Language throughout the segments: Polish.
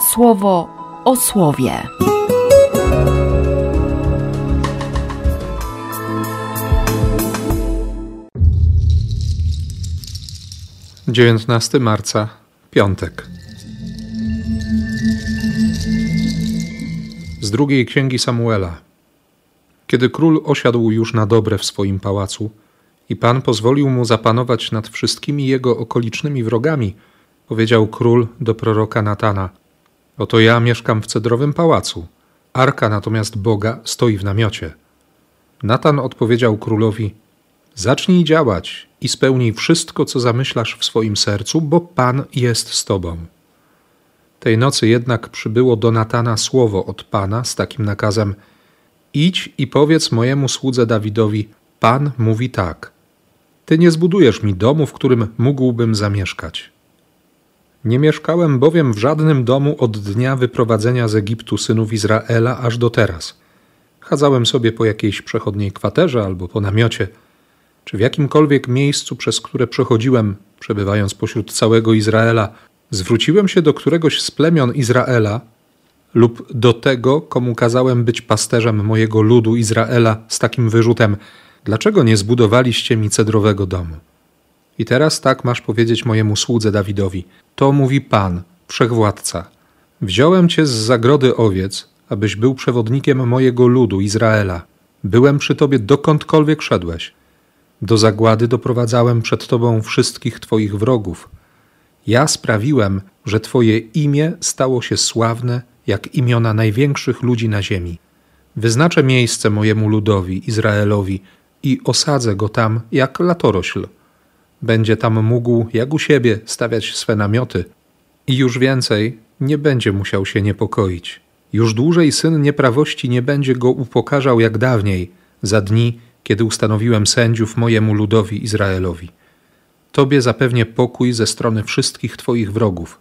słowo o słowie. Dziewiętnasty marca, piątek. Z drugiej księgi Samuela. Kiedy król osiadł już na dobre w swoim pałacu i Pan pozwolił mu zapanować nad wszystkimi jego okolicznymi wrogami, powiedział król do proroka Natana: Oto ja mieszkam w cedrowym pałacu, arka natomiast Boga stoi w namiocie. Natan odpowiedział królowi: Zacznij działać i spełnij wszystko, co zamyślasz w swoim sercu, bo Pan jest z tobą. Tej nocy jednak przybyło do Natana słowo od Pana z takim nakazem: Idź i powiedz mojemu słudze Dawidowi: Pan mówi tak: Ty nie zbudujesz mi domu, w którym mógłbym zamieszkać. Nie mieszkałem bowiem w żadnym domu od dnia wyprowadzenia z Egiptu synów Izraela aż do teraz. Chadzałem sobie po jakiejś przechodniej kwaterze albo po namiocie, czy w jakimkolwiek miejscu, przez które przechodziłem, przebywając pośród całego Izraela, zwróciłem się do któregoś z plemion Izraela lub do tego, komu kazałem być pasterzem mojego ludu Izraela z takim wyrzutem: Dlaczego nie zbudowaliście mi cedrowego domu? I teraz tak masz powiedzieć mojemu słudze Dawidowi: To mówi Pan, wszechwładca. Wziąłem cię z zagrody owiec, abyś był przewodnikiem mojego ludu Izraela. Byłem przy tobie dokądkolwiek szedłeś. Do zagłady doprowadzałem przed tobą wszystkich twoich wrogów. Ja sprawiłem, że twoje imię stało się sławne jak imiona największych ludzi na ziemi. Wyznaczę miejsce mojemu ludowi, Izraelowi, i osadzę go tam jak latorośl. Będzie tam mógł, jak u siebie, stawiać swe namioty i już więcej nie będzie musiał się niepokoić. Już dłużej syn nieprawości nie będzie go upokarzał jak dawniej, za dni, kiedy ustanowiłem sędziów mojemu ludowi Izraelowi. Tobie zapewnię pokój ze strony wszystkich Twoich wrogów.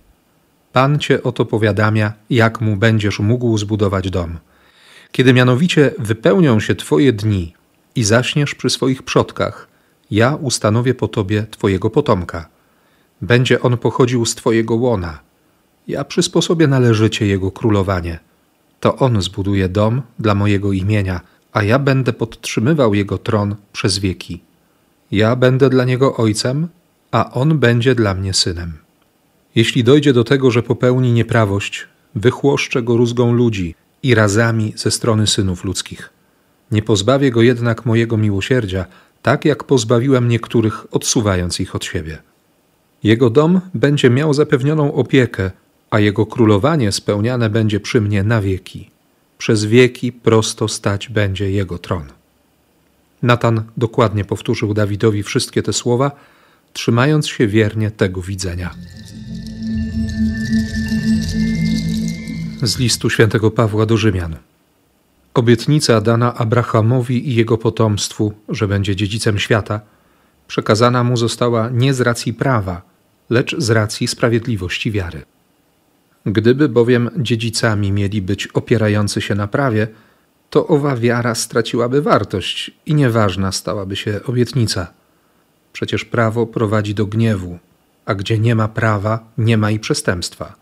Pan Cię oto powiadamia, jak mu będziesz mógł zbudować dom. Kiedy mianowicie wypełnią się Twoje dni i zaśniesz przy swoich przodkach, ja ustanowię po Tobie Twojego potomka. Będzie on pochodził z Twojego łona. Ja przysposobię należycie jego królowanie. To on zbuduje dom dla mojego imienia, a ja będę podtrzymywał jego tron przez wieki. Ja będę dla niego ojcem, a on będzie dla mnie synem. Jeśli dojdzie do tego, że popełni nieprawość, wychłoszczę go rózgą ludzi i razami ze strony synów ludzkich. Nie pozbawię go jednak mojego miłosierdzia, tak jak pozbawiłem niektórych, odsuwając ich od siebie. Jego dom będzie miał zapewnioną opiekę, a jego królowanie spełniane będzie przy mnie na wieki. Przez wieki prosto stać będzie jego tron. Natan dokładnie powtórzył Dawidowi wszystkie te słowa, trzymając się wiernie tego widzenia. Z listu świętego Pawła do Rzymian. Obietnica dana Abrahamowi i jego potomstwu, że będzie dziedzicem świata, przekazana mu została nie z racji prawa, lecz z racji sprawiedliwości wiary. Gdyby bowiem dziedzicami mieli być opierający się na prawie, to owa wiara straciłaby wartość i nieważna stałaby się obietnica. Przecież prawo prowadzi do gniewu, a gdzie nie ma prawa, nie ma i przestępstwa.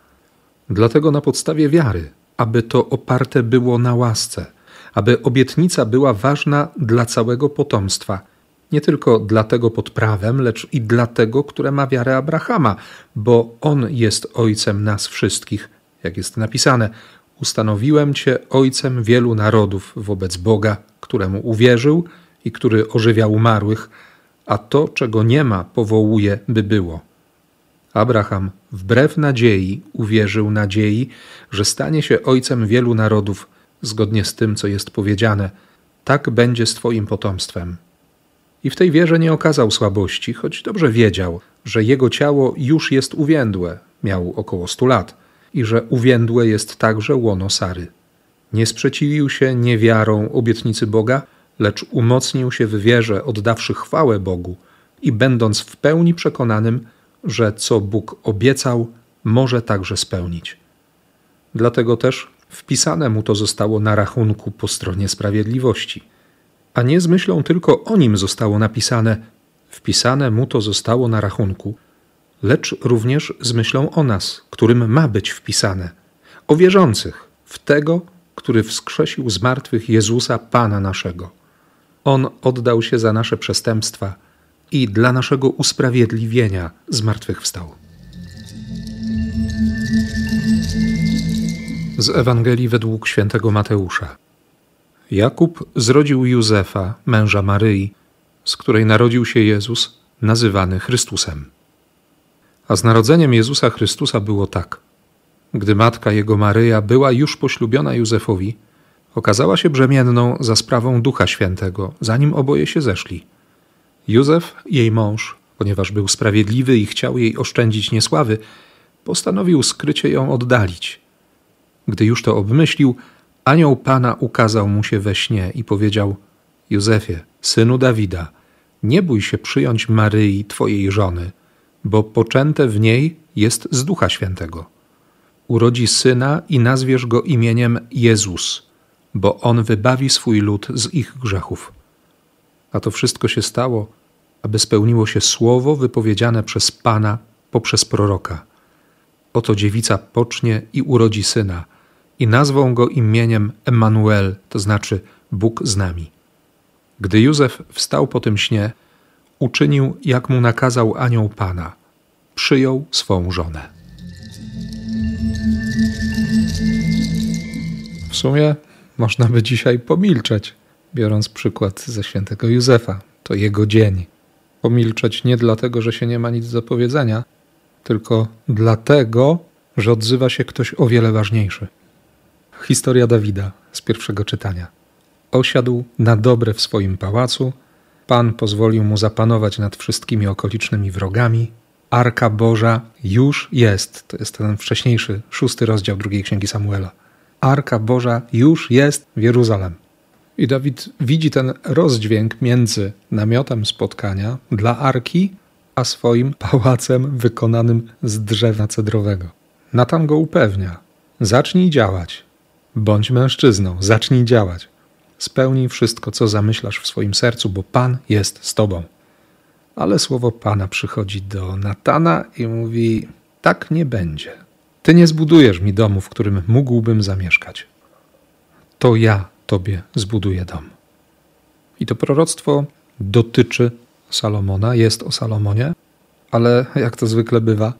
Dlatego na podstawie wiary, aby to oparte było na łasce, aby obietnica była ważna dla całego potomstwa, nie tylko dla tego pod prawem, lecz i dla tego, które ma wiarę Abrahama, bo on jest ojcem nas wszystkich, jak jest napisane: Ustanowiłem cię ojcem wielu narodów wobec Boga, któremu uwierzył i który ożywia umarłych, a to, czego nie ma, powołuje, by było. Abraham, wbrew nadziei, uwierzył nadziei, że stanie się ojcem wielu narodów, zgodnie z tym, co jest powiedziane: Tak będzie z Twoim potomstwem. I w tej wierze nie okazał słabości, choć dobrze wiedział, że jego ciało już jest uwiędłe, miał około stu lat, i że uwiędłe jest także łono Sary. Nie sprzeciwił się niewiarą obietnicy Boga, lecz umocnił się w wierze, oddawszy chwałę Bogu i będąc w pełni przekonanym, że co Bóg obiecał, może także spełnić. Dlatego też wpisane mu to zostało na rachunku po stronie sprawiedliwości. A nie z myślą tylko o nim zostało napisane, wpisane mu to zostało na rachunku, lecz również z myślą o nas, którym ma być wpisane, o wierzących w tego, który wskrzesił z martwych Jezusa, Pana naszego. On oddał się za nasze przestępstwa i dla naszego usprawiedliwienia zmartwychwstał. Z Ewangelii według świętego Mateusza. Jakub zrodził Józefa, męża Maryi, z której narodził się Jezus, nazywany Chrystusem. A z narodzeniem Jezusa Chrystusa było tak. Gdy matka jego Maryja była już poślubiona Józefowi, okazała się brzemienną za sprawą Ducha Świętego, zanim oboje się zeszli. Józef, jej mąż, ponieważ był sprawiedliwy i chciał jej oszczędzić niesławy, postanowił skrycie ją oddalić. Gdy już to obmyślił, anioł Pana ukazał mu się we śnie i powiedział: Józefie, synu Dawida, nie bój się przyjąć Maryi, twojej żony, bo poczęte w niej jest z Ducha Świętego. Urodzi syna i nazwiesz go imieniem Jezus, bo on wybawi swój lud z ich grzechów. A to wszystko się stało, aby spełniło się słowo wypowiedziane przez Pana poprzez proroka. Oto dziewica pocznie i urodzi syna, i nazwą go imieniem Emmanuel, to znaczy Bóg z nami. Gdy Józef wstał po tym śnie, uczynił, jak mu nakazał anioł Pana. Przyjął swą żonę. W sumie można by dzisiaj pomilczeć, biorąc przykład ze świętego Józefa. To jego dzień. Pomilczeć nie dlatego, że się nie ma nic do powiedzenia, tylko dlatego, że odzywa się ktoś o wiele ważniejszy. Historia Dawida z pierwszego czytania. Osiadł na dobre w swoim pałacu, Pan pozwolił mu zapanować nad wszystkimi okolicznymi wrogami. Arka Boża już jest. To jest ten wcześniejszy, szósty rozdział drugiej księgi Samuela. Arka Boża już jest w Jeruzalem. I Dawid widzi ten rozdźwięk między namiotem spotkania dla arki, a swoim pałacem wykonanym z drzewa cedrowego. Natan go upewnia: zacznij działać, bądź mężczyzną, zacznij działać. Spełnij wszystko, co zamyślasz w swoim sercu, bo Pan jest z tobą. Ale słowo Pana przychodzi do Natana i mówi: Tak nie będzie. Ty nie zbudujesz mi domu, w którym mógłbym zamieszkać. To ja tobie zbuduję dom. I to proroctwo dotyczy Salomona, jest o Salomonie, ale jak to zwykle bywa,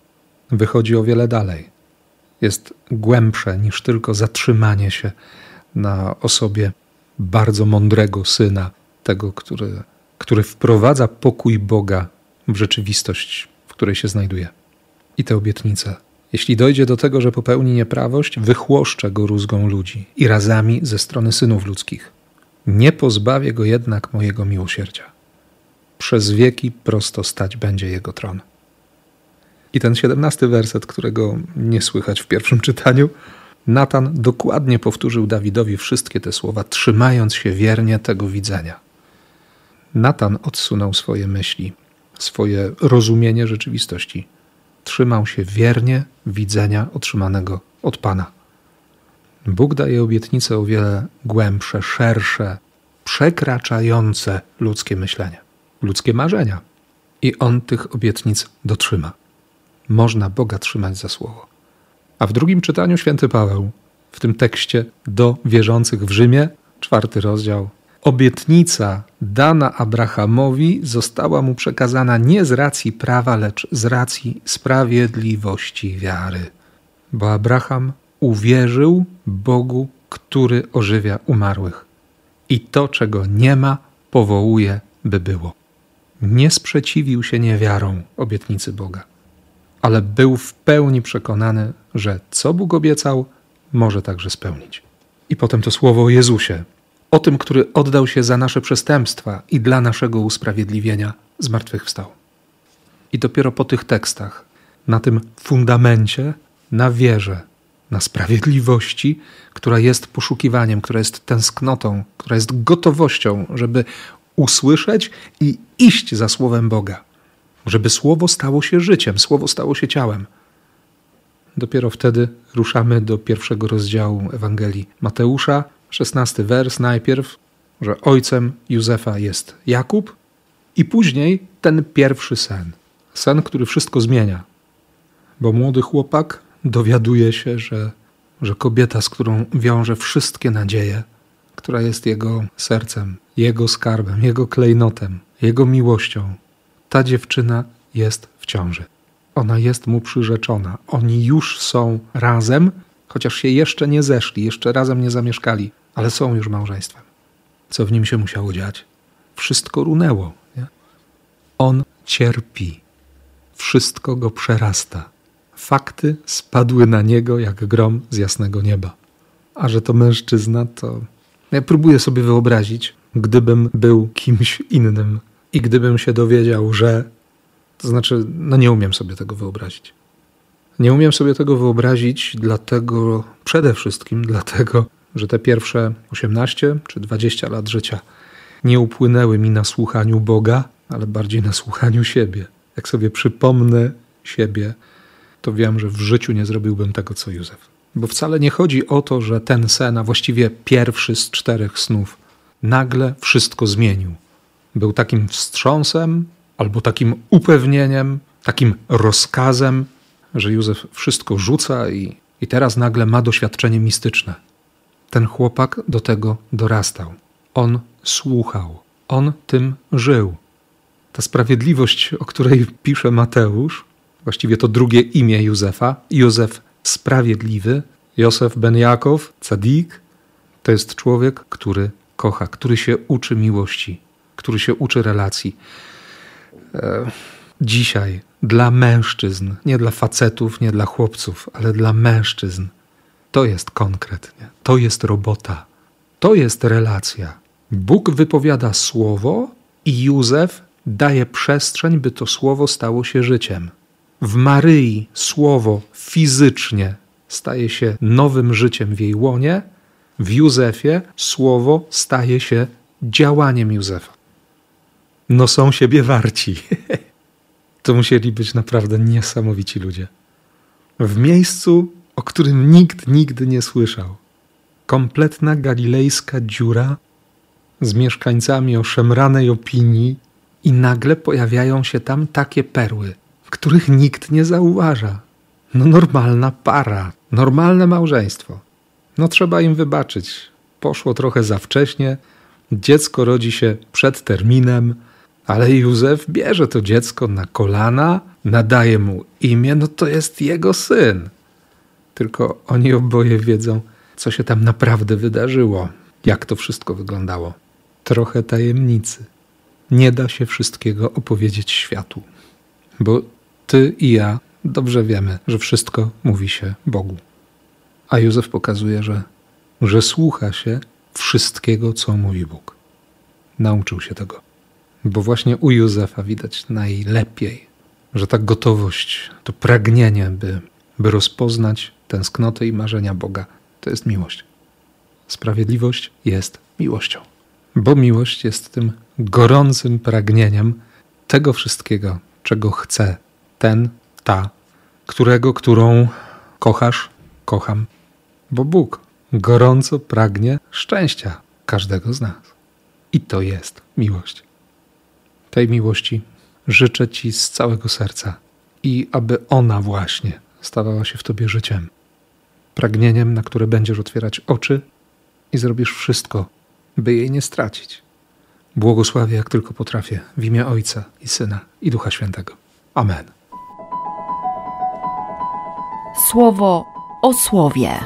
wychodzi o wiele dalej. Jest głębsze niż tylko zatrzymanie się na osobie bardzo mądrego syna, tego, który, który wprowadza pokój Boga w rzeczywistość, w której się znajduje. I te obietnice. Jeśli dojdzie do tego, że popełni nieprawość, wychłoszczę go rózgą ludzi i razami ze strony synów ludzkich. Nie pozbawię go jednak mojego miłosierdzia. Przez wieki prosto stać będzie jego tron. I ten siedemnasty werset, którego nie słychać w pierwszym czytaniu, Natan dokładnie powtórzył Dawidowi wszystkie te słowa, trzymając się wiernie tego widzenia. Natan odsunął swoje myśli, swoje rozumienie rzeczywistości. Trzymał się wiernie widzenia otrzymanego od Pana. Bóg daje obietnice o wiele głębsze, szersze, przekraczające ludzkie myślenie, ludzkie marzenia. I On tych obietnic dotrzyma. Można Boga trzymać za słowo. A w drugim czytaniu święty Paweł, w tym tekście do wierzących w Rzymie, czwarty rozdział, obietnica dana Abrahamowi została mu przekazana nie z racji prawa, lecz z racji sprawiedliwości wiary. Bo Abraham uwierzył Bogu, który ożywia umarłych. I to, czego nie ma, powołuje, by było. Nie sprzeciwił się niewiarą obietnicy Boga ale był w pełni przekonany, że co Bóg obiecał, może także spełnić. I potem to słowo o Jezusie, o tym, który oddał się za nasze przestępstwa i dla naszego usprawiedliwienia zmartwychwstał. I dopiero po tych tekstach, na tym fundamencie, na wierze, na sprawiedliwości, która jest poszukiwaniem, która jest tęsknotą, która jest gotowością, żeby usłyszeć i iść za słowem Boga żeby słowo stało się życiem, słowo stało się ciałem. Dopiero wtedy ruszamy do pierwszego rozdziału Ewangelii Mateusza, szesnasty wers najpierw, że ojcem Józefa jest Jakub, i później ten pierwszy sen. Sen, który wszystko zmienia, bo młody chłopak dowiaduje się, że, że kobieta, z którą wiąże wszystkie nadzieje, która jest jego sercem, jego skarbem, jego klejnotem, jego miłością, ta dziewczyna jest w ciąży. Ona jest mu przyrzeczona. Oni już są razem, chociaż się jeszcze nie zeszli, jeszcze razem nie zamieszkali, ale są już małżeństwem. Co w nim się musiało dziać? Wszystko runęło. Nie? On cierpi. Wszystko go przerasta. Fakty spadły na niego jak grom z jasnego nieba. A że to mężczyzna, to ja próbuję sobie wyobrazić, gdybym był kimś innym i gdybym się dowiedział, że. To znaczy, no nie umiem sobie tego wyobrazić. Nie umiem sobie tego wyobrazić, dlatego, przede wszystkim dlatego, że te pierwsze 18 czy 20 lat życia nie upłynęły mi na słuchaniu Boga, ale bardziej na słuchaniu siebie. Jak sobie przypomnę siebie, to wiem, że w życiu nie zrobiłbym tego, co Józef. Bo wcale nie chodzi o to, że ten sen, a właściwie pierwszy z czterech snów, nagle wszystko zmienił. Był takim wstrząsem albo takim upewnieniem, takim rozkazem, że Józef wszystko rzuca i, i teraz nagle ma doświadczenie mistyczne. Ten chłopak do tego dorastał. On słuchał, on tym żył. Ta sprawiedliwość, o której pisze Mateusz, właściwie to drugie imię Józefa, Józef Sprawiedliwy, Józef ben Jakow, Cadik, to jest człowiek, który kocha, który się uczy miłości, który się uczy relacji. E, dzisiaj dla mężczyzn, nie dla facetów, nie dla chłopców, ale dla mężczyzn, to jest konkretnie, to jest robota, to jest relacja. Bóg wypowiada słowo i Józef daje przestrzeń, by to słowo stało się życiem. W Maryi słowo fizycznie staje się nowym życiem w jej łonie, w Józefie słowo staje się działaniem Józefa. No są siebie warci. to musieli być naprawdę niesamowici ludzie. W miejscu, o którym nikt nigdy nie słyszał. Kompletna galilejska dziura z mieszkańcami o szemranej opinii, i nagle pojawiają się tam takie perły, których nikt nie zauważa. No normalna para, normalne małżeństwo. No trzeba im wybaczyć. Poszło trochę za wcześnie, dziecko rodzi się przed terminem, ale Józef bierze to dziecko na kolana, nadaje mu imię, no to jest jego syn. Tylko oni oboje wiedzą, co się tam naprawdę wydarzyło, jak to wszystko wyglądało. Trochę tajemnicy. Nie da się wszystkiego opowiedzieć światu, bo ty i ja dobrze wiemy, że wszystko mówi się Bogu. A Józef pokazuje, że, że słucha się wszystkiego, co mówi Bóg. Nauczył się tego. Bo właśnie u Józefa widać najlepiej, że ta gotowość, to pragnienie, by, by rozpoznać tęsknotę i marzenia Boga, to jest miłość. Sprawiedliwość jest miłością, bo miłość jest tym gorącym pragnieniem tego wszystkiego, czego chce ten, ta, którego, którą kochasz, kocham, bo Bóg gorąco pragnie szczęścia każdego z nas. I to jest miłość. Tej miłości życzę Ci z całego serca i aby ona właśnie stawała się w Tobie życiem, pragnieniem, na które będziesz otwierać oczy i zrobisz wszystko, by jej nie stracić. Błogosławię jak tylko potrafię, w imię Ojca i Syna i Ducha Świętego. Amen. Słowo o słowie.